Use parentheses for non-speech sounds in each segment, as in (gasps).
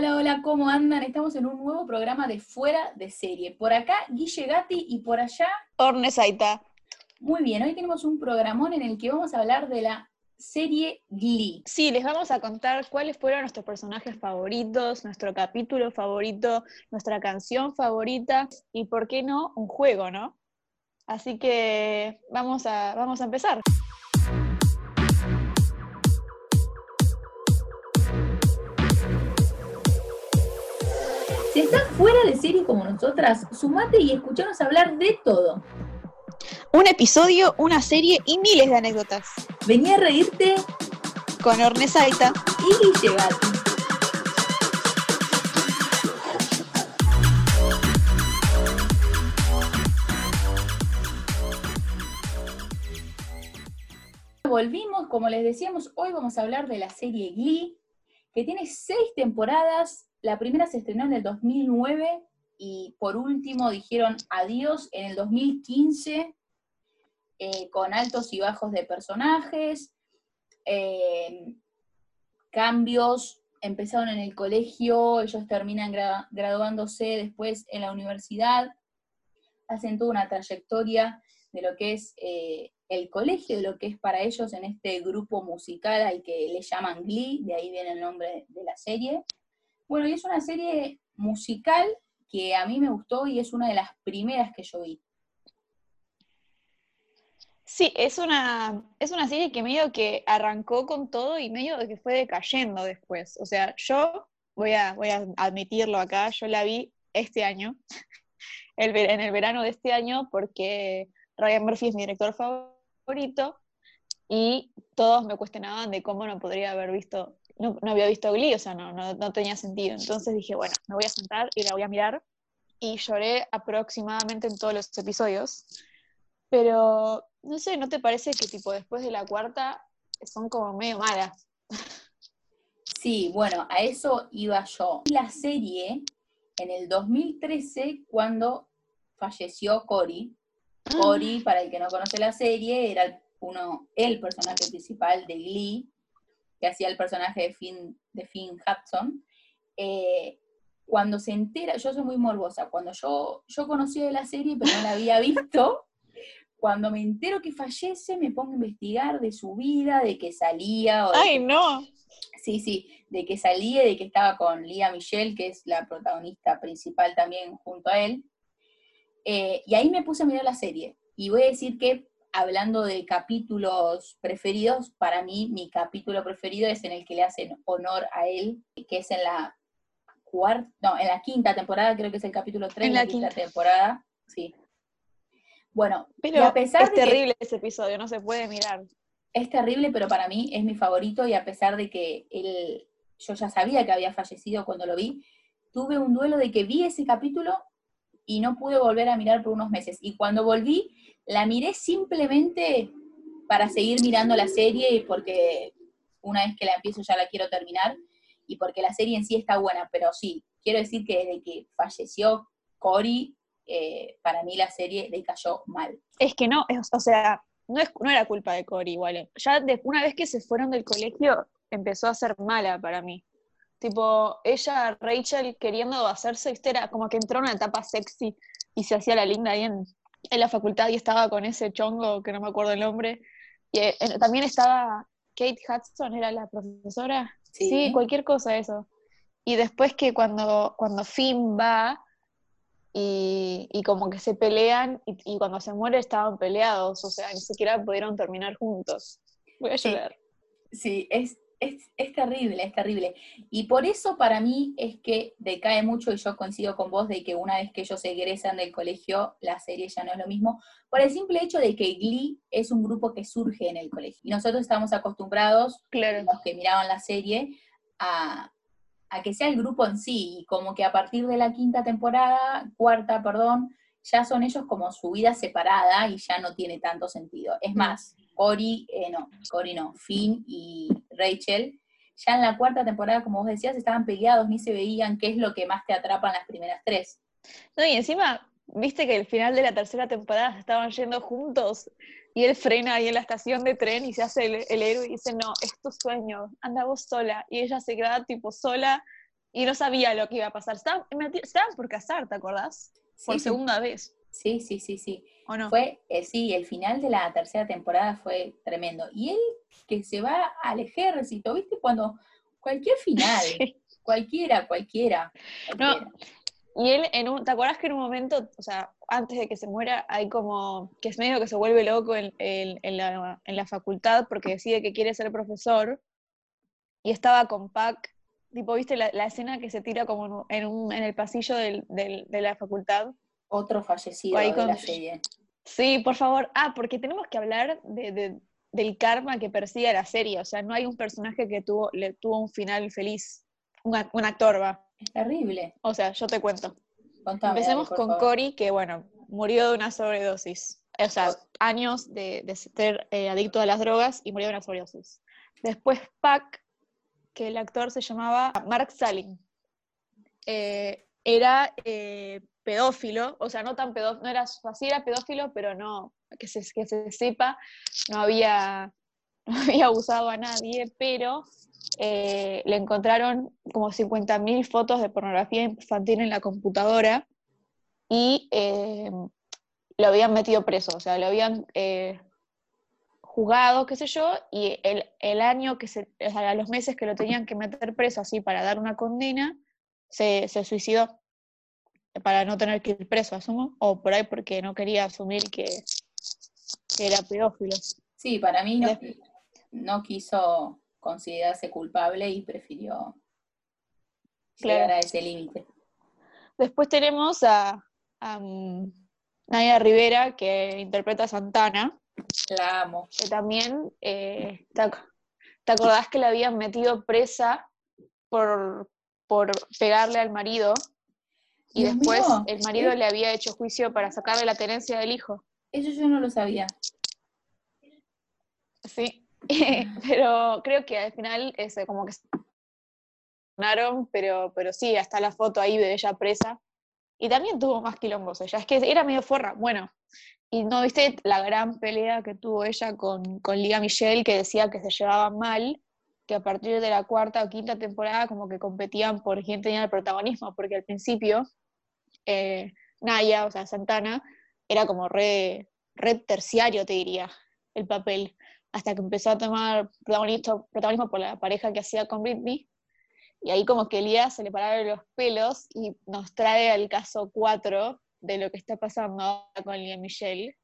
hola, hola, ¿cómo andan? Estamos en un nuevo programa de Fuera de Serie. Por acá, Guille Gatti y por allá, Orne Saita. Muy bien, hoy tenemos un programón en el que vamos a hablar de la serie Glee. Sí, les vamos a contar cuáles fueron nuestros personajes favoritos, nuestro capítulo favorito, nuestra canción favorita y, por qué no, un juego, ¿no? Así que vamos a, vamos a empezar. Estás fuera de serie como nosotras, sumate y escuchanos hablar de todo. Un episodio, una serie y miles de anécdotas. Vení a reírte Con Orne Saita. y Guille. Volvimos, como les decíamos, hoy vamos a hablar de la serie Glee, que tiene seis temporadas. La primera se estrenó en el 2009 y por último dijeron adiós en el 2015, eh, con altos y bajos de personajes, eh, cambios, empezaron en el colegio, ellos terminan gra- graduándose después en la universidad, hacen toda una trayectoria de lo que es eh, el colegio, de lo que es para ellos en este grupo musical al que le llaman Glee, de ahí viene el nombre de la serie. Bueno, y es una serie musical que a mí me gustó y es una de las primeras que yo vi. Sí, es una, es una serie que medio que arrancó con todo y medio que fue decayendo después. O sea, yo voy a, voy a admitirlo acá, yo la vi este año, (laughs) el en el verano de este año, porque Ryan Murphy es mi director favorito y todos me cuestionaban de cómo no podría haber visto, no, no había visto Glee, o sea, no, no, no tenía sentido. Entonces dije, bueno, me voy a sentar y la voy a mirar. Y lloré aproximadamente en todos los episodios. Pero, no sé, ¿no te parece que tipo después de la cuarta son como medio malas? (laughs) Sí, bueno, a eso iba yo. La serie en el 2013 cuando falleció Cory. Cory, para el que no conoce la serie, era uno, el personaje principal de Glee, que hacía el personaje de Finn, de Finn Hudson. Eh, cuando se entera, yo soy muy morbosa, cuando yo, yo conocía de la serie pero no la había (laughs) visto, cuando me entero que fallece me pongo a investigar de su vida, de que salía, o de ¡Ay, que no! Sí, sí, de que salía, de que estaba con Lía Michelle, que es la protagonista principal también junto a él. Eh, y ahí me puse a mirar la serie. Y voy a decir que, hablando de capítulos preferidos, para mí mi capítulo preferido es en el que le hacen honor a él, que es en la cuarta, no, en la quinta temporada, creo que es el capítulo 3 En de la, la quinta quinta. temporada. Sí. Bueno, Pero a pesar es de que- terrible ese episodio, no se puede mirar. es terrible, pero para mí es mi favorito y a pesar de que él, yo ya sabía que había fallecido cuando lo vi, tuve un duelo de que vi ese capítulo y no pude volver a mirar por unos meses. Y cuando volví, la miré simplemente para seguir mirando la serie y porque una vez que la empiezo ya la quiero terminar y porque la serie en sí está buena, pero sí, quiero decir que desde que falleció Cory, eh, para mí la serie decayó mal. Es que no, o sea, no, es, no era culpa de Cory igual. Ya de- una vez que se fueron del colegio, empezó a ser mala para mí. Tipo, ella, Rachel, queriendo hacerse, ¿viste? era como que entró en una etapa sexy y se hacía la linda ahí en, en la facultad y estaba con ese chongo que no me acuerdo el nombre. Y eh, también estaba Kate Hudson, era la profesora. Sí. Sí, cualquier cosa eso. Y después que cuando, cuando Finn va y, y como que se pelean y, y cuando se muere estaban peleados, o sea, ni siquiera pudieron terminar juntos. Voy a Sí. llorar. Sí, es, es, es terrible, es terrible. Y por eso para mí es que decae mucho, y yo coincido con vos, de que una vez que ellos egresan del colegio, la serie ya no es lo mismo, por el simple hecho de que Glee es un grupo que surge en el colegio. Y nosotros estamos acostumbrados, Claro. los que miraban la serie, a, a que sea el grupo en sí, y como que a partir de la quinta temporada, cuarta, perdón, ya son ellos como su vida separada y ya no tiene tanto sentido. Es más, Cory, eh, no, Cory no, Finn y Rachel, ya en la cuarta temporada, como vos decías, estaban peleados, ni se veían qué es lo que más te atrapa en las primeras tres. No, y encima, viste que el final de la tercera temporada estaban yendo juntos y él frena ahí en la estación de tren y se hace el, el héroe y dice, no, es tu sueño, anda vos sola. Y ella se queda tipo sola y no sabía lo que iba a pasar. Estaban, estaban por casar, ¿te acordás? Por segunda vez. Sí, sí, sí, sí. ¿O no? Fue, eh, sí, el final de la tercera temporada fue tremendo. Y él que se va al ejército, ¿viste? Cuando cualquier final, (laughs) cualquiera, cualquiera, No, y él, en un, ¿te acuerdas que en un momento, o sea, antes de que se muera, hay como, que es medio que se vuelve loco en, la, facultad porque decide que quiere ser profesor, y estaba con Pac, tipo, ¿viste la, escena que se tira como en, un, en el pasillo del, de la facultad? Otro fallecido de la serie. Sí, por favor. Ah, porque tenemos que hablar de, del karma que persigue la serie, o sea, no hay un personaje que tuvo, le tuvo un final feliz, un, un actor va. Es terrible. O sea, yo te cuento. Empecemos con Cory, que bueno, murió de una sobredosis. O sea, años de, ser eh, adicto a las drogas y murió de una sobredosis. Después Pac, que el actor se llamaba Mark Salling. Eh, era eh, pedófilo, o sea, no tan pedófilo, no era, así era pedófilo, pero no, que se, que se sepa, no había, (laughs) no había abusado a nadie, pero eh, le encontraron como 50.000 fotos de pornografía infantil en la computadora y eh, lo habían metido preso, o sea, lo habían eh, jugado, qué sé yo, y el, año que se, o sea, los meses que lo tenían que meter preso así para dar una condena, se, suicidó para no tener que ir preso, asumo, o por ahí porque no quería asumir que, era pedófilo. Sí, para mí no, no quiso considerarse culpable y prefirió llegar a ese límite. Después tenemos a, um, Naya Rivera, que interpreta a Santana. La amo. Que también, eh, te, acordás que la habían metido presa por, por pegarle al marido? Y después el marido le había hecho juicio para sacarle la tenencia del hijo. Eso yo no lo sabía. Sí, (laughs) pero creo que al final es como que pero, pero sí, hasta la foto ahí de ella presa. Y también tuvo más quilombos ella, es que era medio forra. Bueno, y no viste la gran pelea que tuvo ella con, con Liga Michelle, que decía que se llevaban mal, que a partir de la cuarta o quinta temporada como que competían por quién tenía el protagonismo, porque al principio eh, Naya, o sea, Santana, era como re, re terciario, te diría, el papel hasta que empezó a tomar protagonismo, por la pareja que hacía con Britney. Y ahí como que Elías se le pararon los pelos y nos trae al caso 4 de lo que está pasando con Lía Michelle,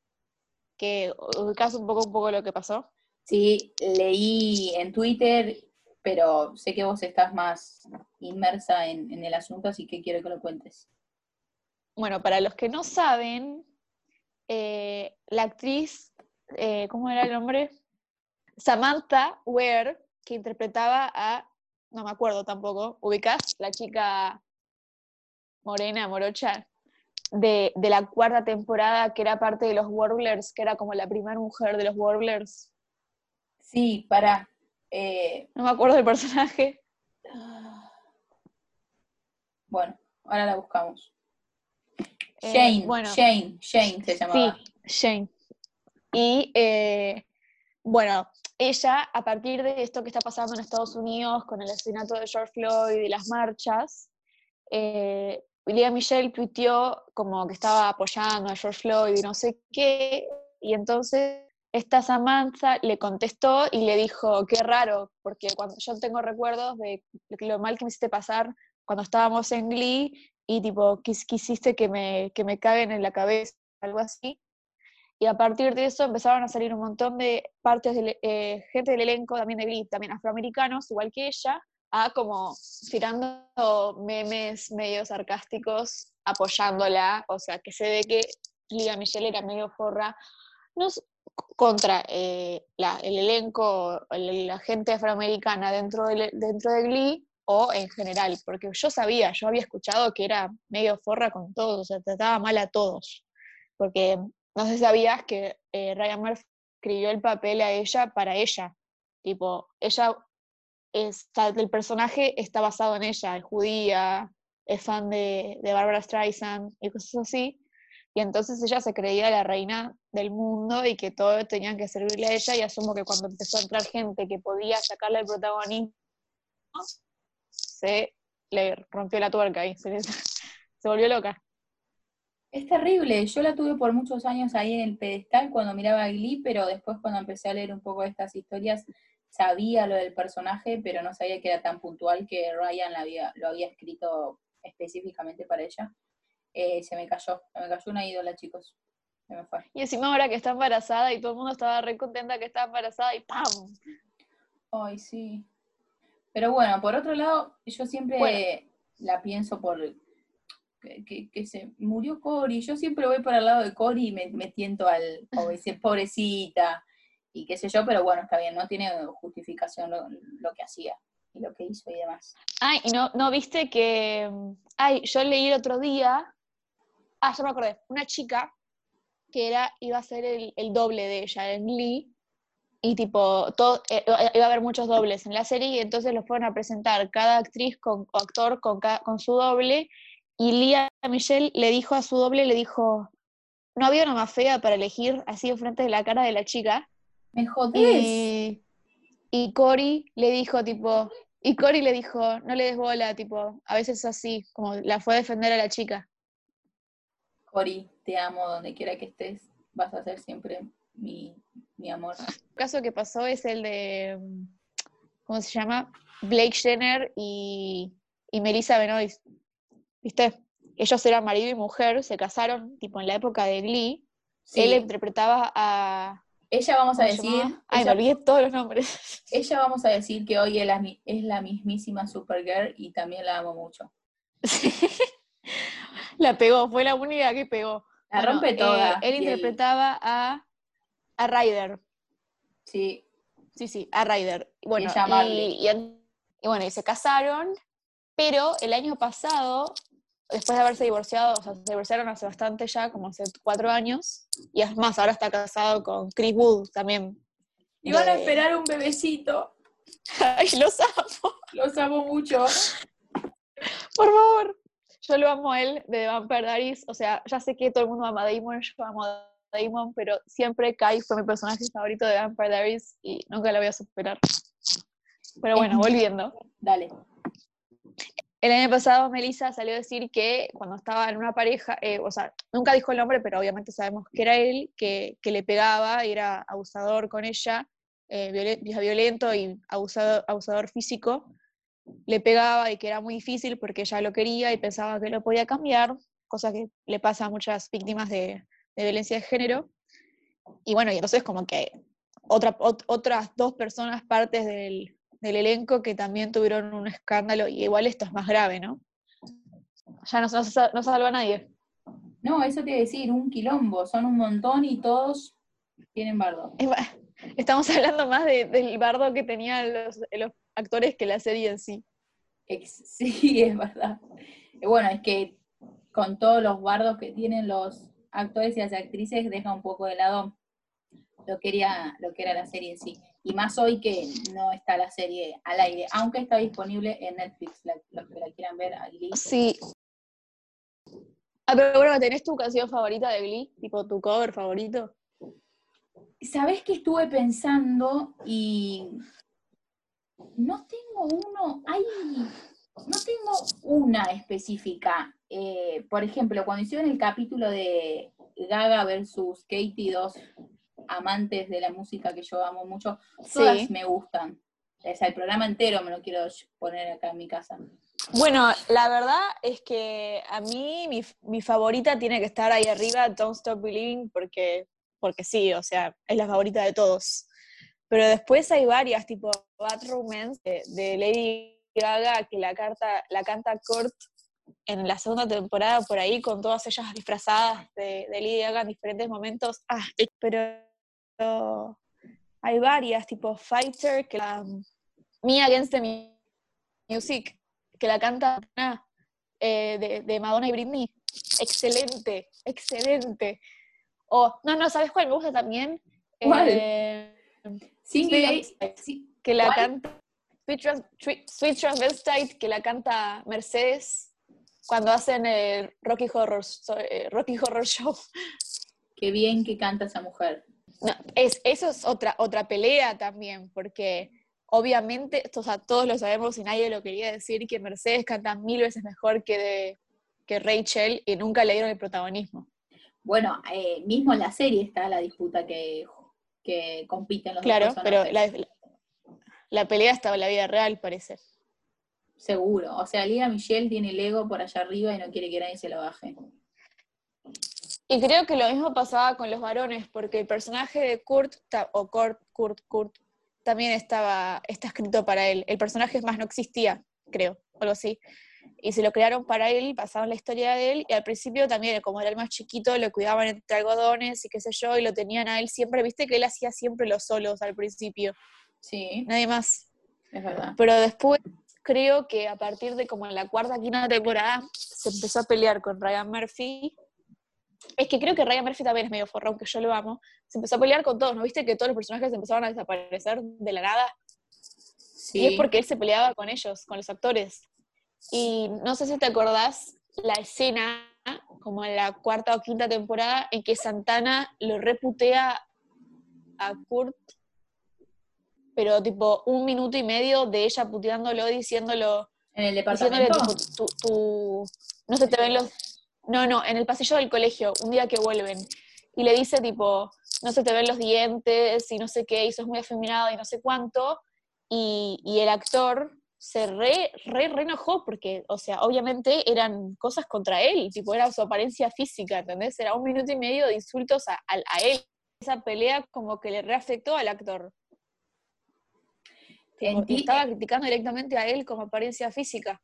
que ubicas un poco, un poco lo que pasó. Sí, leí en Twitter, pero sé que vos estás más inmersa en, el asunto, así que quiero que lo cuentes. Bueno, para los que no saben, eh, la actriz, eh, ¿cómo era el nombre? Samantha Ware, que interpretaba a, no me acuerdo tampoco, ubicás, la chica morena, morocha, de, la cuarta temporada, que era parte de los Warblers, que era como la primera mujer de los Warblers. Sí, para. Eh, no me acuerdo del personaje. Bueno, ahora la buscamos. Eh, Shane, bueno, Shane, Shane se llamaba. Sí, Shane. Y eh, bueno, ella, a partir de esto que está pasando en Estados Unidos con el asesinato de George Floyd y las marchas, eh, Michelle tuiteó como que estaba apoyando a George Floyd y no sé qué, y entonces esta Samantha le contestó y le dijo, qué raro, porque cuando yo tengo recuerdos de lo mal que me hiciste pasar cuando estábamos en Glee y tipo, quisiste que me, que me caguen en la cabeza, algo así. Y a partir de eso empezaron a salir un montón de partes de eh, gente del elenco, también de Glee, también afroamericanos, igual que ella, a como tirando memes medio sarcásticos, apoyándola, o sea, que se ve que Liga Michelle era medio forra, no, contra eh, el elenco, la gente afroamericana dentro de, dentro de Glee, o en general, porque yo sabía, yo había escuchado que era medio forra con todos, o sea, trataba mal a todos, porque no sé si sabías que eh, Ryan Murphy escribió el papel a ella para ella. Tipo, ella, está, el personaje está basado en ella, es judía, es fan de, de Barbara Streisand y cosas así. Y entonces ella se creía la reina del mundo y que todo tenían que servirle a ella y asumo que cuando empezó a entrar gente que podía sacarle el protagonismo, se le rompió la tuerca ahí, se, le- (laughs) se volvió loca. Es terrible, yo la tuve por muchos años ahí en el pedestal cuando miraba Glee, pero después cuando empecé a leer un poco de estas historias, sabía lo del personaje, pero no sabía que era tan puntual que Ryan la había, lo había escrito específicamente para ella. Eh, se me cayó, se me cayó una ídola, chicos. Se me fue. Y encima ahora que está embarazada y todo el mundo estaba re contenta que estaba embarazada y ¡pam! Ay, sí. Pero bueno, por otro lado, yo siempre Bueno. la pienso por que, que- que se murió Cory. Yo siempre voy para el lado de Cory y me, me tiento al (laughs) o decir pobrecita y qué sé yo, pero bueno, está bien, no tiene justificación lo, lo que hacía y lo que hizo y demás. Ay, y no, no viste que. Ay, yo leí el otro día. Ah, ya me acordé. Una chica que era, iba a ser el, el doble de ella en Glee. Y tipo, todo, eh, iba a haber muchos dobles en la serie, y entonces los fueron a presentar cada actriz con, o actor con, con su doble. Y Lía Michelle le dijo a su doble, le dijo, no había una más fea para elegir así enfrente de la cara de la chica. Me jodés. Y, y Cory le dijo, tipo, y Cory le dijo, no le des bola, tipo, a veces así, como la fue a defender a la chica. Cory, te amo donde quiera que estés. Vas a ser siempre mi, mi amor. El caso que pasó es el de, ¿cómo se llama? Blake Jenner y, y Melissa Benoist. ¿Viste? Ellos eran marido y mujer, se casaron, tipo, en la época de Glee. Sí, Él interpretaba a... ella vamos a ¿cómo se decir, llamaba? Ay, me ella, olvidé todos los nombres. (laughs) ella vamos a decir que hoy es la, es la mismísima Supergirl y también la amo mucho. Sí. (laughs) La pegó, fue la única que pegó. La Bueno, rompe eh, toda. él y el- interpretaba a, a Ryder. sí, Sí, sí, a Ryder. Y Bueno, y, y y bueno, y se casaron, pero el año pasado, después de haberse divorciado, o sea, se divorciaron hace bastante ya, como hace cuatro años, y es más, ahora está casado con Chris Wood también. Y van a esperar un bebecito. (laughs) Ay, los amo, Los amo mucho. por favor. Yo lo amo a él de The Vampire Diaries, o sea, ya sé que todo el mundo ama a Damon, yo amo a Damon, pero siempre Kai fue mi personaje favorito de Vampire Diaries y nunca lo voy a superar. Pero bueno, volviendo. Dale. El año pasado Melissa salió a decir que cuando estaba en una pareja, eh, o sea, nunca dijo el nombre, pero obviamente sabemos que era él, que, que le pegaba y era abusador con ella, eh, violen- violento y abusador, abusador físico, le pegaba y que era muy difícil porque ella lo quería y pensaba que lo podía cambiar, cosa que le pasa a muchas víctimas de, de violencia de género. Y bueno, y entonces como que otra, ot- otras dos personas partes del, del elenco que también tuvieron un escándalo, y igual esto es más grave, ¿no? Ya no, no, no salva a nadie. No, eso te iba a decir, un quilombo. Son un montón y todos tienen bardo. Estamos hablando más de- del bardo que tenían los, los actores que la serie en sí. (laughs) Sí, es verdad. Bueno, es que con todos los bardos que tienen los actores y las actrices, deja un poco de lado lo que era, lo que era la serie en sí. Y más hoy que no está la serie al aire, aunque está disponible en Netflix, la- los que la quieran ver, a Glee. Sí. Ah, pero bueno, ¿tenés tu canción favorita de Glee? Tipo tu cover favorito. ¿Sabés que estuve pensando y no tengo uno, hay, no tengo una específica. Eh, por ejemplo, cuando hicieron el capítulo de Gaga versus Katie, dos amantes de la música que yo amo mucho, todas Sí. me gustan. O sea, el programa entero me lo quiero poner acá en mi casa. Bueno, la verdad es que a mí mi, mi favorita tiene que estar ahí arriba, Don't Stop Believing, porque, porque sí, o sea, es la favorita de todos. Pero después hay varias, tipo Bad Romance de, de Lady Gaga, que la, carta, la canta Kurt en la segunda temporada por ahí, con todas ellas disfrazadas de, de Lady Gaga en diferentes momentos. Ah, pero hay varias, tipo Fighter, que la Me Against the Music, que la canta eh, de, de Madonna y Britney. Excelente, excelente. O, no, no, ¿sabes cuál me gusta también? ¿Cuál? Eh, Sí, que la ¿Cuál? canta Sweet, Trans- Sweet Transvestite, que la canta Mercedes cuando hacen el Rocky Horror, eh, Rocky Horror Show. (laughs) Qué bien que canta esa mujer. No, es, eso es otra, otra pelea también, porque obviamente, o sea, todos lo sabemos y nadie lo quería decir, que Mercedes canta mil veces mejor que, de, que Rachel y nunca le dieron el protagonismo. Bueno, eh, mismo en la serie está la disputa que, que compiten los Claro, dos pero personajes. la, la pelea estaba en la vida real, parece. Seguro. O sea, Lía Michelle tiene el ego por allá arriba y no quiere que nadie se lo baje. Y creo que lo mismo pasaba con los varones, porque el personaje de Kurt, o Kurt, Kurt, Kurt, también estaba, está escrito para él. El personaje más no existía, creo, o algo así. Y se lo crearon para él, pasaban la historia de él, y al principio también, como era el más chiquito, lo cuidaban entre algodones y qué sé yo, y lo tenían a él siempre, viste que él hacía siempre los solos al principio, Sí, nadie más. es verdad. Pero después creo que a partir de como en la cuarta, quinta temporada, se empezó a pelear con Ryan Murphy. Es que creo que Ryan Murphy también es medio forro, aunque yo lo amo. Se empezó a pelear con todos, ¿no viste que todos los personajes empezaron a desaparecer de la nada? Sí. Y es porque él se peleaba con ellos, con los actores. Y no sé si te acordás la escena, como en la cuarta o quinta temporada, en que Santana lo reputea a Kurt, pero tipo un minuto y medio de ella puteándolo, diciéndolo, en el diciéndole departamento. tipo, no se te ven los... No, no, en el pasillo del colegio, un día que vuelven. Y le dice tipo, no se te ven los dientes y no sé qué, y sos muy afeminado y no sé cuánto. Y, y el actor se re, re, re enojó porque, o sea, obviamente eran cosas contra él, tipo, era su apariencia física, ¿entendés? Era un minuto y medio de insultos a, a- a él. Esa pelea como que le reafectó al actor. Enti- estaba criticando directamente a él como apariencia física.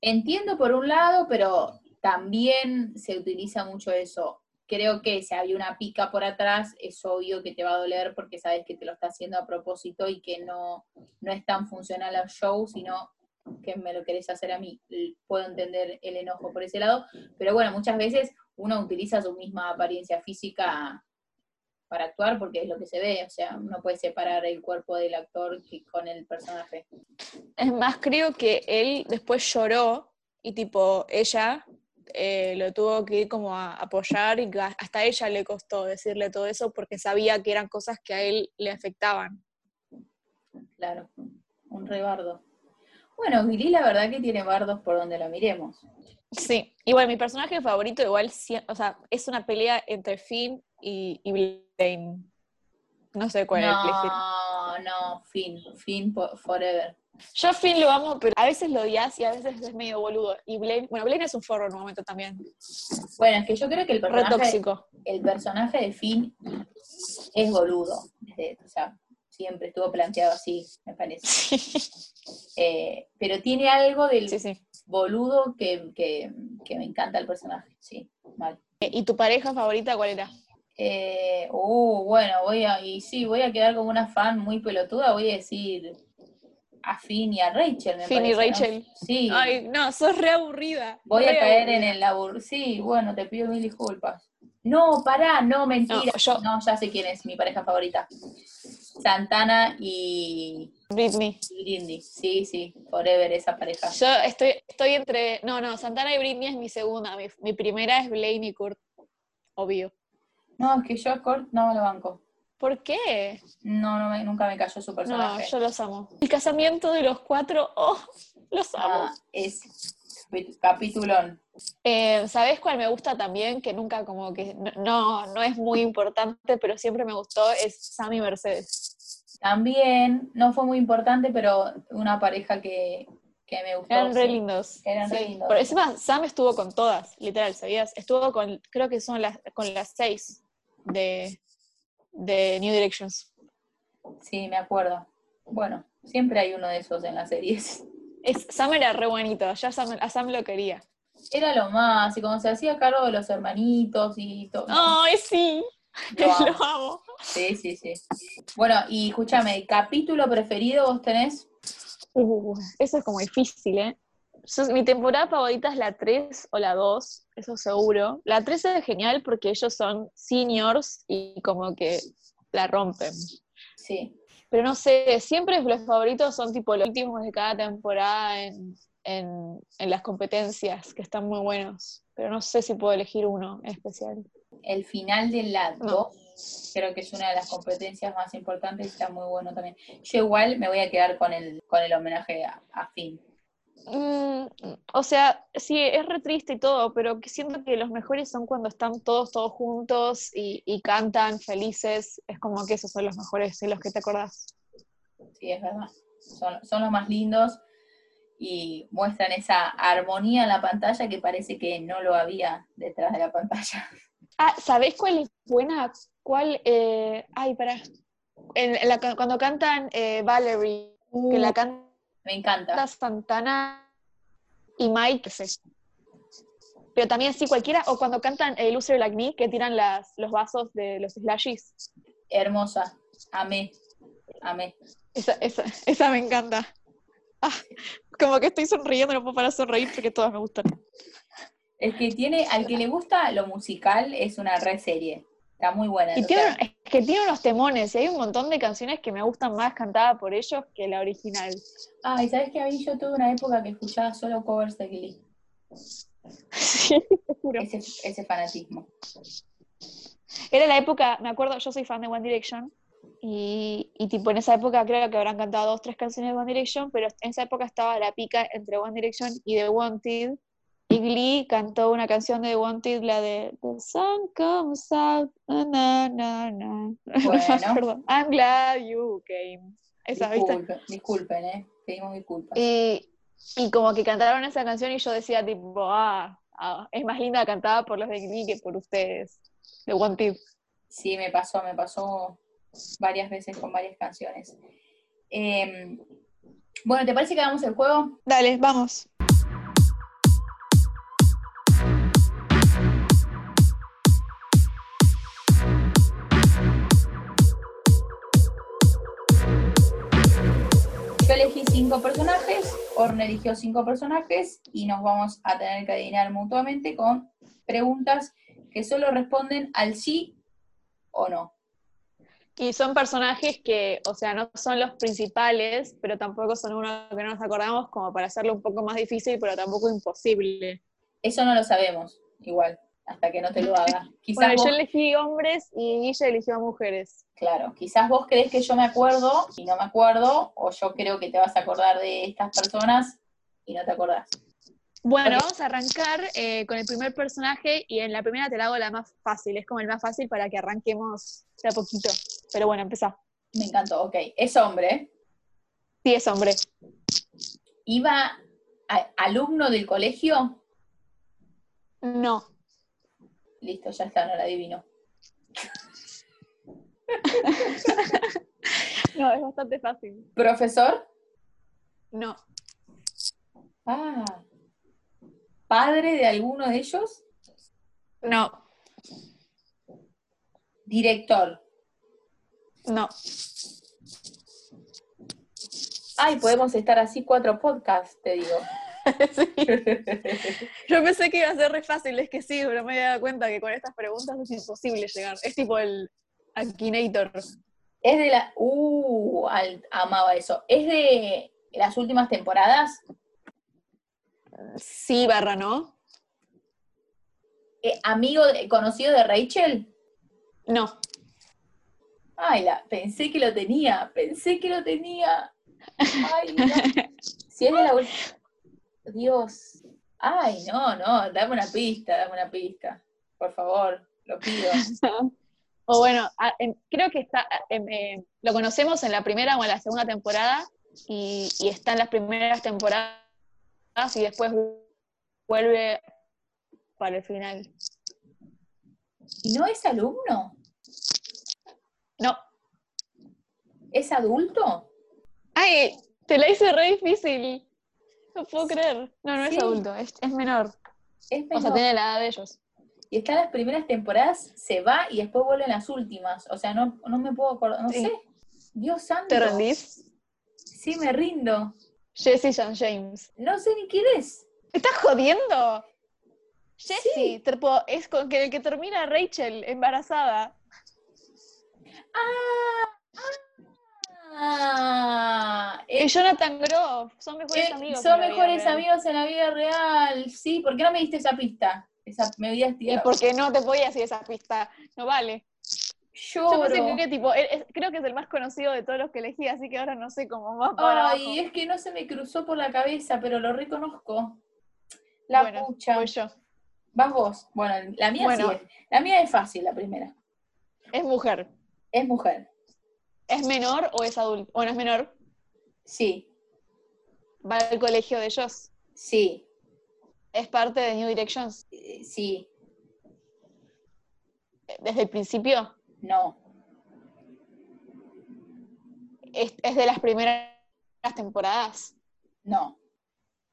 Entiendo por un lado, pero también se utiliza mucho eso. Creo que si hay una pica por atrás, es obvio que te va a doler porque sabes que te lo está haciendo a propósito y que no, no es tan funcional al show, sino que me lo querés hacer a mí. Puedo entender el enojo por ese lado, pero bueno, muchas veces uno utiliza su misma apariencia física para actuar porque es lo que se ve, o sea, no puede separar el cuerpo del actor con el personaje. Es más, creo que él después lloró y tipo, ella eh, lo tuvo que ir como a apoyar y hasta ella le costó decirle todo eso porque sabía que eran cosas que a él le afectaban. Claro, un rebardo. Bueno, Glee la verdad que tiene bardos por donde lo miremos. Sí, igual mi personaje favorito igual, o sea, es una pelea entre Finn y, y No sé cuál. No, no, fin, fin po- forever. Yo a Finn lo amo, pero a veces lo odias y a veces es medio boludo. Y Blaine, bueno, Blaine es un forro en un momento también. Bueno, es que yo creo que el personaje, tóxico. el personaje de Finn es boludo. desde- o sea, siempre estuvo planteado así, me parece. (laughs) Eh, pero tiene algo del Sí, sí. boludo que, que- que me encanta el personaje, sí, mal. ¿Y tu pareja favorita cuál era? Eh, uh, bueno, voy a, y sí, voy a quedar como una fan muy pelotuda, voy a decir a Finn y a Rachel, me Finn y parece, ¿no? Rachel. Sí, Ay, no, sos re aburrida. voy a caer aburrida. en el labur. Sí, bueno, te pido mil disculpas. No, pará, no, mentira. No, yo- No, ya sé quién es mi pareja favorita. Santana y, Britney. y Britney. Sí, sí, forever esa pareja. Yo estoy, estoy entre. No, no, Santana y Britney es mi segunda. Mi, mi primera es Blaine y Kurt. Obvio. No, es que yo a Kurt no me lo banco. ¿Por qué? No, no me- nunca me cayó su No, personaje. yo los amo. El casamiento de los cuatro, oh, los amo. Ah, es capi- capitulón. Eh, ¿Sabes cuál me gusta también? Que nunca como que, no- no, no es muy importante, pero siempre me gustó, es Sammy Mercedes. También, no fue muy importante, pero una pareja que, que me gustó. Eran re sí. lindos. Eran re lindos. Por encima, Sam estuvo con todas, literal, ¿sabías? Estuvo con, creo que son las, con las seis de, de New Directions. Sí, me acuerdo. Bueno, siempre hay uno de esos en las series. Es, Sam era re bonito, ya Sam- a Sam lo quería. Era lo más, y como se hacía cargo de los hermanitos y todo. ¡Ay, sí! (laughs) Lo amo. Lo amo. Sí, sí, sí. Bueno, y escúchame, ¿capítulo preferido vos tenés? Uh, eso es como difícil, ¿eh? Yo- mi temporada favorita es la 3 o la 2, eso seguro. La 3 es genial porque ellos son seniors y como que la rompen. Sí. Pero no sé, siempre los favoritos son tipo los últimos de cada temporada en, en, en las competencias, que están muy buenos. Pero no sé si puedo elegir uno en especial. El final de la No. 2 creo que es una de las competencias más importantes y está muy bueno también. Yo igual me voy a quedar con el, con el homenaje a, a Finn. Mm, o sea, sí, es re triste y todo, pero que siento que los mejores son cuando están todos, todos juntos y, y cantan felices. Es como que esos son los mejores de los que te acordás. Sí, es verdad. Son, son los más lindos y muestran esa armonía en la pantalla que parece que no lo había detrás de la pantalla. (laughs) Ah, ¿sabés cuál es buena? ¿Cuál? Eh, ay, para. cuando cantan eh, Valerie, que la Uh, canta me encanta. Santana y Mike, sé. Pero también sí, cualquiera, o cuando cantan eh, Loser Like Me, que tiran las, los vasos de los slashies. Hermosa. Amé. Amé. Esa, esa, esa me encanta. Ah, como que estoy sonriendo, no puedo parar de sonreír porque todas me gustan. Es que tiene, al que le gusta lo musical, es una re serie. Está muy buena. Y tiene, que tiene unos temones, y hay un montón de canciones que me gustan más cantadas por ellos que la original. Ay, ¿sabes que había yo tuve una época que escuchaba solo covers de Glee? (laughs) Sí, te juro. Ese, ese fanatismo. Era la época, me acuerdo, yo soy fan de One Direction, y, y tipo en esa época creo que habrán cantado dos, tres canciones de One Direction, pero en esa época estaba la pica entre One Direction y The Wanted, y Glee cantó una canción de Wanted, la de The sun comes out, na, na, na. (laughs) Bueno. I'm glad you came. Esa, ¿viste? Disculpen, disculpen, ¿eh? Pedimos disculpas. Y, y como que cantaron esa canción y yo decía tipo, ah, ah, es más linda cantada por los de Glee que por ustedes, The Wanted. Sí, me pasó, me pasó varias veces con varias canciones. Eh, bueno, ¿te parece que hagamos el juego? Dale, vamos. Cinco personajes, Orne eligió cinco personajes y nos vamos a tener que adivinar mutuamente con preguntas que solo responden al sí o no. Y son personajes que, o sea, no son los principales, pero tampoco son uno que no nos acordamos como para hacerlo un poco más difícil, pero tampoco imposible. Eso no lo sabemos, igual, hasta que no te lo haga. Quizás Bueno, vos, yo elegí hombres y Guille eligió a mujeres. claro, quizás vos crees que yo me acuerdo y no me acuerdo, o yo creo que te vas a acordar de estas personas y no te acordás. Bueno, vamos a arrancar eh, con el primer personaje y en la primera te la hago la más fácil, es como el más fácil para que arranquemos de a poquito. Pero bueno, empezá. Me encantó, ok. Es hombre, Sí, es hombre. iba a- alumno del colegio, No. Listo, ya está, no la adivino. (laughs) No, es bastante fácil. Profesor, No. ah, padre de alguno de ellos, No. director. No. Ay, podemos estar así cuatro podcasts, te digo. (laughs) (laughs) Yo pensé que iba a ser re fácil, es que sí, pero me había dado cuenta que con estas preguntas es imposible llegar. Es tipo el Akinator. Es de la. Uh, amaba eso. Es de las últimas temporadas. Sí, barra, ¿no? Eh, amigo, conocido de Rachel. No. Ay, la, pensé que lo tenía, pensé que lo tenía. Ay, no. (laughs) Si es de la ul- Dios. Ay, no, no, dame una pista, dame una pista. Por favor, lo pido. (laughs) O bueno, creo que está, eh, lo conocemos en la primera o en la segunda temporada y, y está en las primeras temporadas y después vuelve para el final. ¿Y no es alumno? No. ¿Es adulto? ¡Ay! Te la hice re difícil. No puedo creer. No, no Sí. es adulto, es, es menor. Es O sea, menor. tiene la edad de ellos. Y está en las primeras temporadas, se va y después vuelve en las últimas. O sea, no, no me puedo acordar, no Sí. sé. Dios santo. ¿Te rendís? Sí, me rindo. Jessie Jan James. No sé ni quién es. ¿Me estás jodiendo? Sí. tipo, es con que el que termina Rachel embarazada. Ah, ah, Y eh, Jonathan Groff, son mejores eh, amigos. son mejores amigos en la vida real. Sí, ¿por qué no me diste esa pista? Esa, me tirado. porque no te podía decir esa pista, no vale. Yo pensé Lloro. que tipo, es- es- creo que es el más conocido de todos los que elegí, así que ahora no sé cómo va para Ay, abajo. es que no se me cruzó por la cabeza, pero lo reconozco. La bueno, pucha. voy yo. Vas vos. Bueno, la mía Bueno. sí es. La mía es fácil, la primera. Es mujer. Es mujer. ¿Es menor o es adulto? Bueno, es menor. Sí, Va al colegio de ellos. sí, Es parte de New Directions. eh, sí, Desde el principio. no, Es, es de las primeras temporadas. no.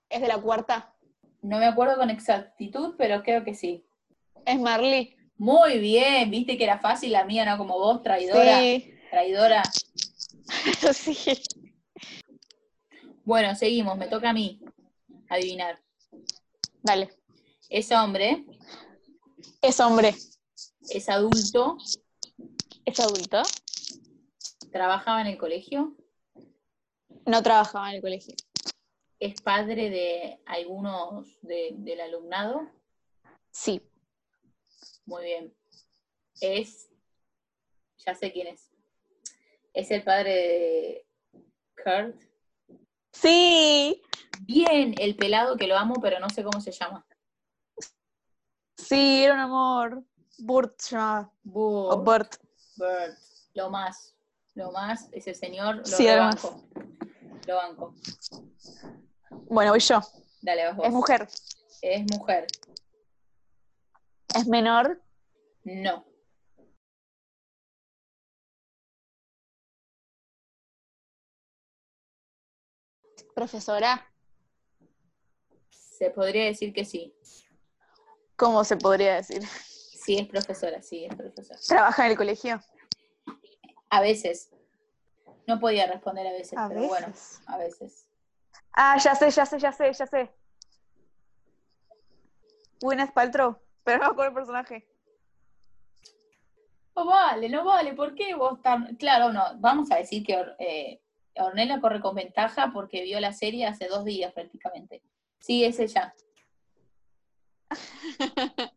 Es de la cuarta. No me acuerdo con exactitud, pero creo que sí. Es Marley. Muy bien, viste que era fácil la mía, no como vos, traidora. Sí. Traidora. (laughs) sí. Bueno, seguimos, me toca a mí adivinar. Dale. Es hombre, Es hombre. es adulto, Es adulto. trabajaba en el colegio, No trabajaba en el colegio. es padre de algunos de- del alumnado. Sí. Muy bien. Es, ya sé quién es. Es el padre de Kurt. Sí. Bien, el pelado que lo amo, pero no sé cómo se llama. Sí, era un amor. Burt. O Burt, Burt. Lo más, lo más, ese señor, lo Sí, banco. Lo banco. Bueno, voy yo. Dale, vas vos. Es mujer. Es mujer. Es menor. No. Profesora. Se podría decir que sí. ¿Cómo se podría decir? Sí, es profesora, sí, es profesora. Trabaja en el colegio. A veces. No podía responder a veces, A pero bueno, a veces. Ah, ya sé, ya sé, ya sé, ya sé. Gwyneth Paltrow, pero no acuerdo el personaje. No vale, no vale. ¿Por qué vos tan.? Claro, no. Vamos a decir que eh, Ornella corre con ventaja porque vio la serie hace dos días prácticamente. Sí, es ella. (laughs)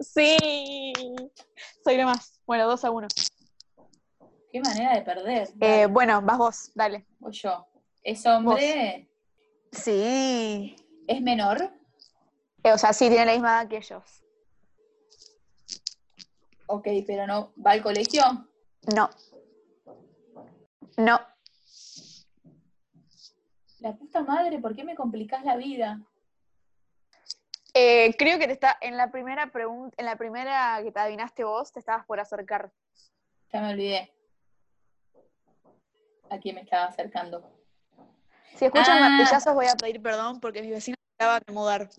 sí. Soy lo más. Bueno, dos a uno. Qué manera de perder. Eh, bueno, vas vos, dale. voy yo. Es hombre. Sí. Es menor. Eh, o sea, sí, tiene la misma edad que ellos. Ok, pero no. ¿Va al colegio? No. No. La puta madre, ¿por qué me complicás la vida? Eh, creo que te está en la primera pregunta, en la primera que te adivinaste vos, te estabas por acercar. Ya me olvidé. A quién me estaba acercando. Si escuchan Ah. martillazos voy a pedir perdón porque mis vecinos acaban de mudar.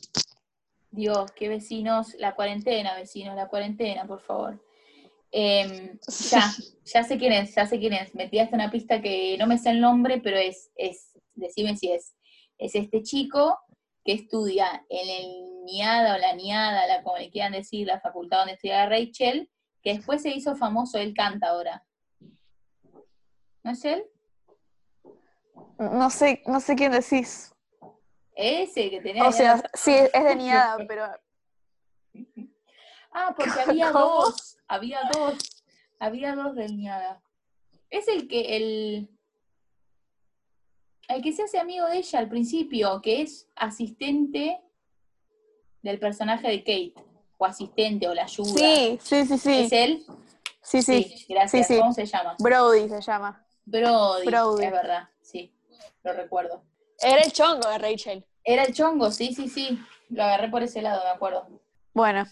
Dios, qué vecinos. La cuarentena, vecinos, la cuarentena, por favor. Em, ya, (laughs) ya sé quién es, ya sé quién es. Me tiraste una pista que no me sé el nombre, pero es, es, decime si es. Es este chico que estudia en el NIADA o la NIADA, la, como le quieran decir, la facultad donde estudia Rachel, que después se hizo famoso, él canta ahora. ¿No es él? No sé, no sé quién decís. Ese que tenía. O sea, sí, es de Niada, pero (laughs) Ah, porque había (laughs) ¿Cómo? dos, había dos, había dos del Niada. Es el que, el, el que se hace amigo de ella al principio, que es asistente del personaje de Kate, o asistente, o la ayuda. sí, sí, sí, sí. ¿Es él? Sí, sí. gracias. Sí, sí. ¿Cómo se llama? Brody se llama. Brody, Brody. es verdad, sí, lo recuerdo. Era el chongo de Rachel. Era el chongo, sí, sí, sí, lo agarré por ese lado, me acuerdo. Bueno.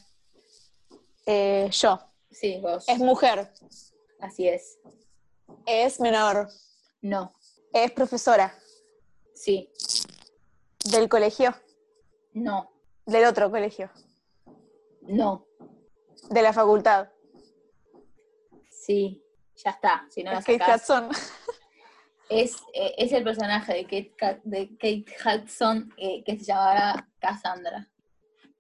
Eh, yo. Sí, vos. Es mujer. Así es. Es menor. No, Es profesora. Sí, Del colegio. no, Del otro colegio. no, De la facultad. sí, ya está. Si no es Kate sacás. Hudson. (laughs) Es, eh, es el personaje de Kate, de Kate Hudson eh, que se llamará Cassandra.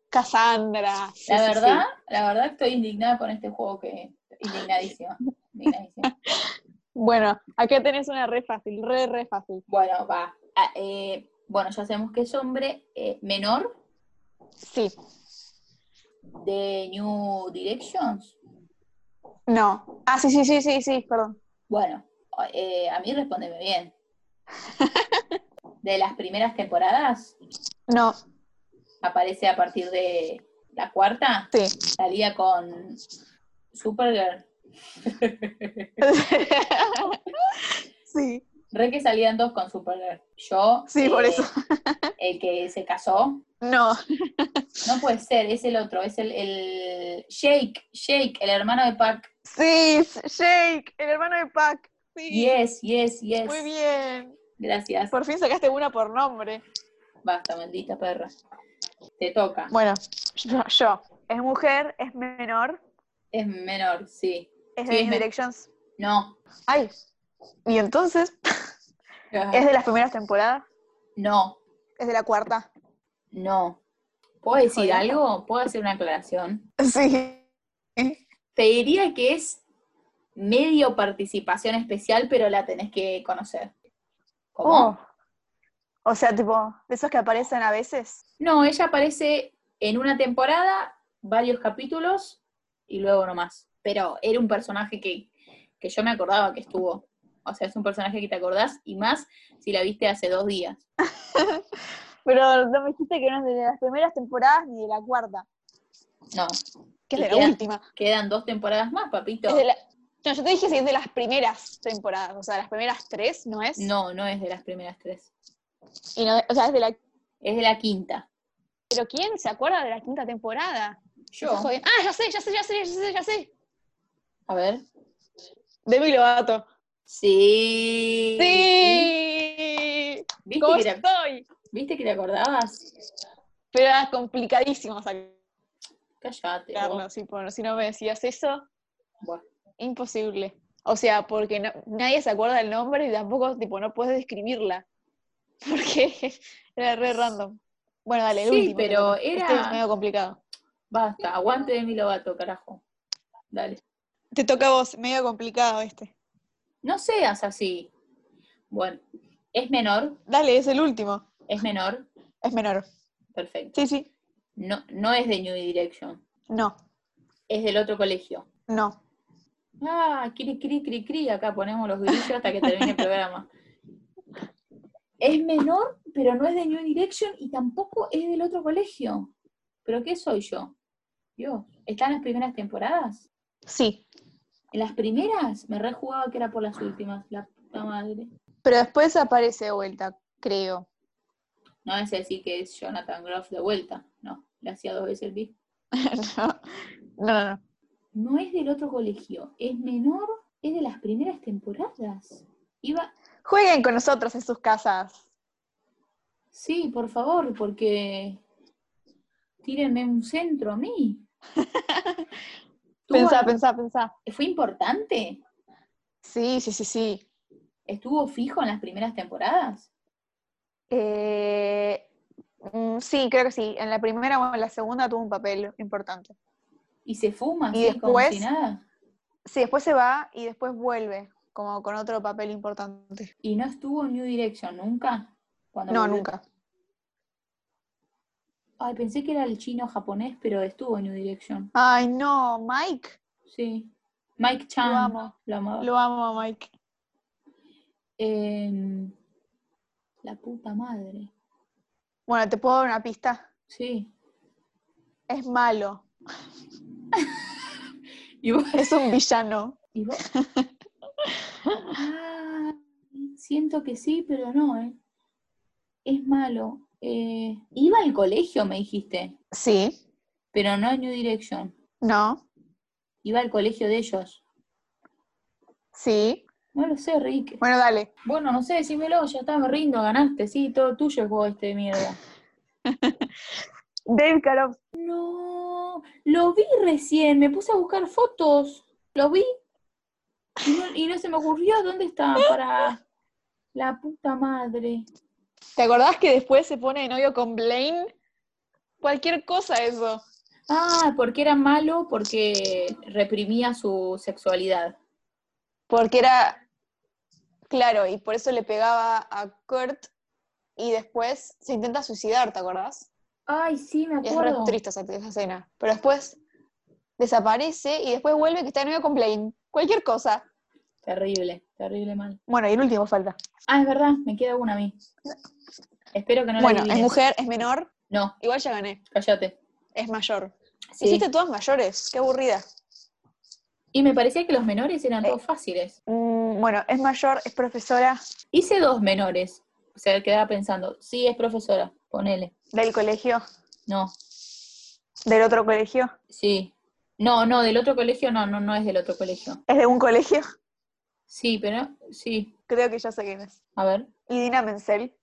Cassandra. Sí, la sí, verdad, la verdad estoy indignada con este juego que indignadísima. indignadísima. (laughs) Bueno, acá tenés una re fácil, re, re fácil. Bueno, va. Ah, eh, bueno, ya sabemos que es hombre eh, menor Sí. de New Directions. No. Ah, sí, sí, sí, sí, sí, perdón. Bueno, eh, a mí respóndeme bien. ¿De las primeras temporadas? No. ¿Aparece a partir de la cuarta? Sí. Salía con Supergirl. (laughs) sí. Re que salían dos con Supergirl. Yo. Sí, por eh, eso. El que se casó. No. No puede ser, es el otro, es el, el Jake, Jake, el hermano de Pac. Sí, Jake, el hermano de Pac. Sí. Yes, yes, yes. Muy bien. Gracias. Por fin sacaste una por nombre. Basta, maldita perra. Te toca. Bueno, yo, yo. Es mujer, es menor, Es menor, sí. es Sí, de men- Directions. No. Ay. Y entonces, (laughs) ¿es de las primeras temporadas? No, ¿Es de la cuarta? no. ¿Puedo decir Joder. algo? ¿Puedo hacer una aclaración? Sí. Te diría que es medio participación especial, pero la tenés que conocer. ¿Cómo? Oh. O sea, tipo, de esos que aparecen a veces. No, ella aparece en una temporada, varios capítulos y luego no más. Pero era un personaje que, que yo me acordaba que estuvo. O sea, es un personaje que te acordás y más si la viste hace dos días. (laughs) Pero no me dijiste que no es de las primeras temporadas ni de la cuarta, No, que es Y de la última. quedan dos temporadas más, papito. Es de la- No, yo te dije si es de las primeras temporadas, o sea, las primeras tres, ¿no es? No, no es de las primeras tres. Y no- o sea, es de la... Es de la quinta. ¿Pero quién se acuerda de la quinta temporada? Yo. Ah, ya sé, ya sé, ya sé, ya sé, ya sé. A ver. Demi Lovato. Sí. Sí. ¿Viste ¿Cómo que, te, estoy? ¿Viste que te acordabas? Pero era complicadísimo Cállate. vos. si, no me decías eso. Imposible. O sea, porque no- nadie se acuerda del nombre y tampoco, tipo, no puedes describirla. (laughs) Porque era re random. Bueno, dale, el Sí, último. pero toca. Este era- es medio complicado. Basta, aguante de mi lobato, carajo. Dale. Te toca a vos, medio complicado este. No seas así. Bueno, es menor, Dale, es el último. es menor, Es menor. perfecto. Sí, sí. No, no es de New Direction, No, es del otro colegio. no. Ah, cri, cri, cri, cri, acá ponemos los grillos hasta que termine el programa. Es menor, pero no es de New Direction y tampoco es del otro colegio. ¿Pero qué soy yo? Dios, ¿está en las primeras temporadas? Sí. En las primeras me rejugaba que era por las últimas, la puta madre. Pero después aparece de vuelta, creo. No es decir que es Jonathan Groff de vuelta, no, le hacía dos veces el beat. (laughs) no, no, no. No es del otro colegio, es menor, es de las primeras temporadas. Iba, Jueguen con nosotros en sus casas. sí, por favor, porque tírenme un centro a mí. (laughs) Pensá, pensá, pensá. ¿Fue importante? Sí, sí, sí, sí. ¿Estuvo fijo en las primeras temporadas? Eh, mm, sí, creo que sí. En la primera o en la segunda tuvo un papel importante. ¿Y se fuma Y así como después- si nada? Sí, después se va y después vuelve, como con otro papel importante. ¿Y no estuvo en New Direction nunca? Cuando No, volvió? nunca. Ay, pensé que era el chino japonés, pero estuvo en New Direction. Ay, no, Mike. Sí. Mike Chan. Lo amo. Lo amaba. Lo amo a Mike. La puta madre. Bueno, ¿te puedo dar una pista? Sí. Es malo. (laughs) ¿Y vos? Es un villano. (laughs) ¿Y vos? Ah, siento que sí, pero no, ¿eh? Es malo. Eh, iba al colegio, me dijiste, Sí. pero no en New Direction. No. Iba al colegio de ellos. Sí. No lo sé, Rick. Bueno, dale. Bueno, no sé, decímelo, ya está, me rindo, ganaste, sí, todo tuyo es vos este de mierda. (laughs) Dave Carob. No, lo vi recién, me puse a buscar fotos, lo vi y no, y no se me ocurrió dónde está para la puta madre. ¿Te acordás que después se pone de novio con Blaine? Cualquier cosa eso. Ah, porque era malo, porque reprimía su sexualidad. Porque era. Claro, y por eso le pegaba a Kurt y después se intenta suicidar, ¿te acordás? Ay, sí, me Y es re acuerdo. triste esa, esa escena. Pero después desaparece y después vuelve que está de novio con Blaine. Cualquier cosa. Terrible, terrible mal. Bueno, y el último falta. Ah, es verdad, me queda una a mí. Espero que no la bueno, es mujer, es menor. No, Igual ya gané. cállate. Es mayor. Sí. Hiciste todas mayores. Qué aburrida. Y me parecía que los menores eran Eh. todos fáciles. Mm, bueno, es mayor, es profesora Hice dos menores. O sea, quedaba pensando, sí, es profesora, ponele. del colegio, No, del otro colegio. sí. No, no, del otro colegio no, no, no es del otro colegio. Es de un colegio. Sí, pero sí. Creo que ya sé quién es. A ver. Y Dina Menzel.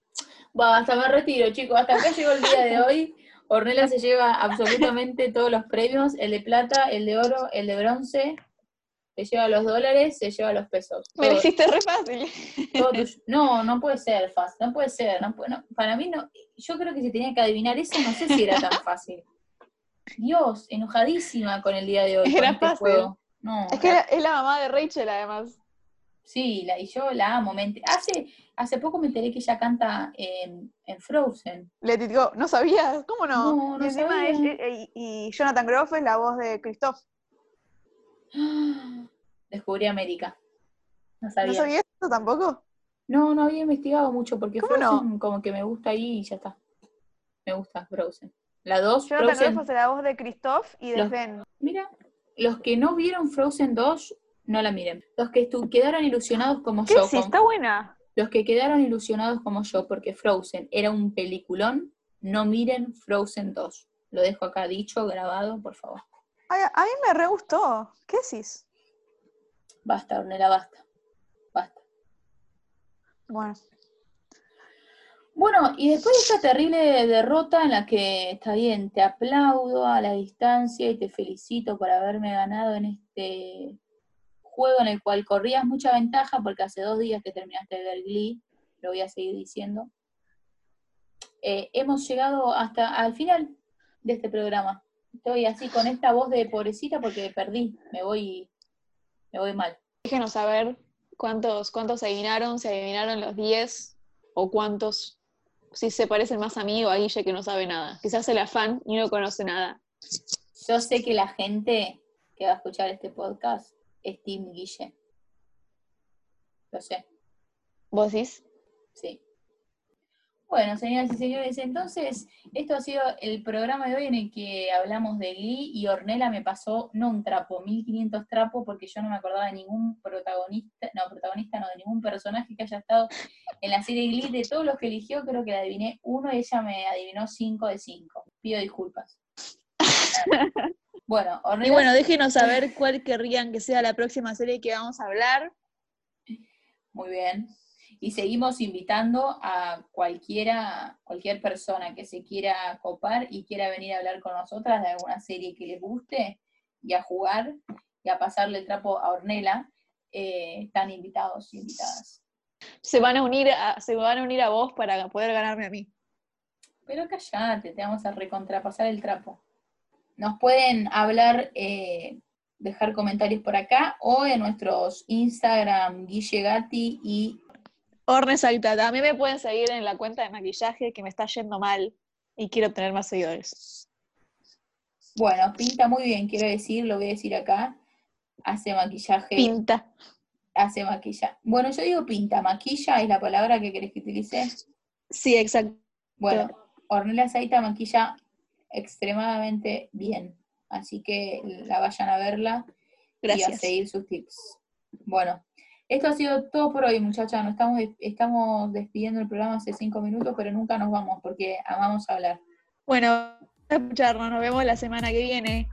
Basta, me retiro, chicos. Hasta acá llegó el día de hoy. Ornella se lleva absolutamente todos los premios, el de plata, el de oro, el de bronce, se lleva los dólares, se lleva los pesos. Me lo hiciste re fácil. todo. No, no puede ser fácil, no puede ser. No, puede- no. para mí no, yo creo que si tenía que adivinar eso, no sé si era tan fácil. Dios, enojadísima con el día de hoy. con Era este fácil. juego. No, Es que era- es la mamá de Rachel, además. Sí, la, y yo la amo. me hace, hace poco me enteré que ella canta en, en Frozen. Let it go. ¿No sabías? ¿Cómo no? No, no y encima sabía. es- eh, y, y Jonathan Groff es la voz de Christoph. (gasps) Descubrí América. No ¿No sabía. sabías eso tampoco? No, no había investigado mucho porque ¿Cómo Frozen como que me gusta ahí y ya está. Me gusta Frozen. La 2, Jonathan Frozen. Groff es la voz de Christoph y de Los- Sven. Mira, los que no vieron Frozen 2, no la miren. Los que quedaron ilusionados como ¿Qué yo, sí? Está buena. los que quedaron ilusionados como yo porque Frozen era un peliculón, no miren Frozen 2. Lo dejo acá dicho, grabado, por favor. Ay, a mí me re gustó. ¿Qué decís? Basta, Ornella, basta. Basta. Bueno. Bueno, y después de esta terrible derrota en la que está bien, te aplaudo a la distancia y te felicito por haberme ganado en este juego en el cual corrías mucha ventaja porque hace dos días que terminaste de ver Glee, lo voy a seguir diciendo. Eh, hemos llegado hasta al final de este programa. Estoy así con esta voz de pobrecita porque perdí, me voy, me voy mal. Déjenos saber cuántos, cuántos adivinaron, si adivinaron los 10 o cuántos, si se parecen más a mí o a Guille que no sabe nada. Quizás el afán y no conoce nada. Yo sé que la gente que va a escuchar este podcast es Team Guille. Lo sé, ¿Vos decís? sí. Bueno, señoras y señores, entonces esto ha sido el programa de hoy en el que hablamos de Glee y Ornella me pasó, no un trapo, 1500 trapos, porque yo no me acordaba de ningún protagonista, no, protagonista no, de ningún personaje que haya estado en la serie Glee. De todos los que eligió, creo que la adiviné uno y ella me adivinó 5 de 5. Pido disculpas. (laughs) Bueno, Y bueno, déjenos saber cuál querrían que sea la próxima serie que vamos a hablar. Muy bien. Y seguimos invitando a cualquiera, cualquier persona que se quiera copar y quiera venir a hablar con nosotras de alguna serie que les guste y a jugar y a pasarle el trapo a Ornella, eh, están invitados y invitadas. Se van a unir a, se van a unir a vos para poder ganarme a mí. Pero callate, te vamos a recontrapasar el trapo. Nos pueden hablar, eh, dejar comentarios por acá o en nuestros Instagram, Guille Gatti y Ornes Altata. A mí me pueden seguir en la cuenta de maquillaje que me está yendo mal y quiero tener más seguidores. Bueno, pinta muy bien, quiero decir, lo voy a decir acá. Hace maquillaje. Pinta. hace maquillaje. Bueno, yo digo pinta, maquilla es la palabra que querés que utilice. Sí, exacto. Bueno, Ornella Saita maquilla extremadamente bien. Así que la vayan a verla y a seguir sus tips. Bueno, esto ha sido todo por hoy, muchachas. Nos estamos, estamos despidiendo el programa hace cinco minutos, pero nunca nos vamos porque amamos hablar. Bueno, a escucharnos. Nos vemos la semana que viene.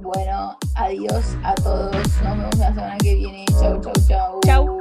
Bueno, adiós a todos. Nos vemos la semana que viene. Chau, chau, chau. Chau.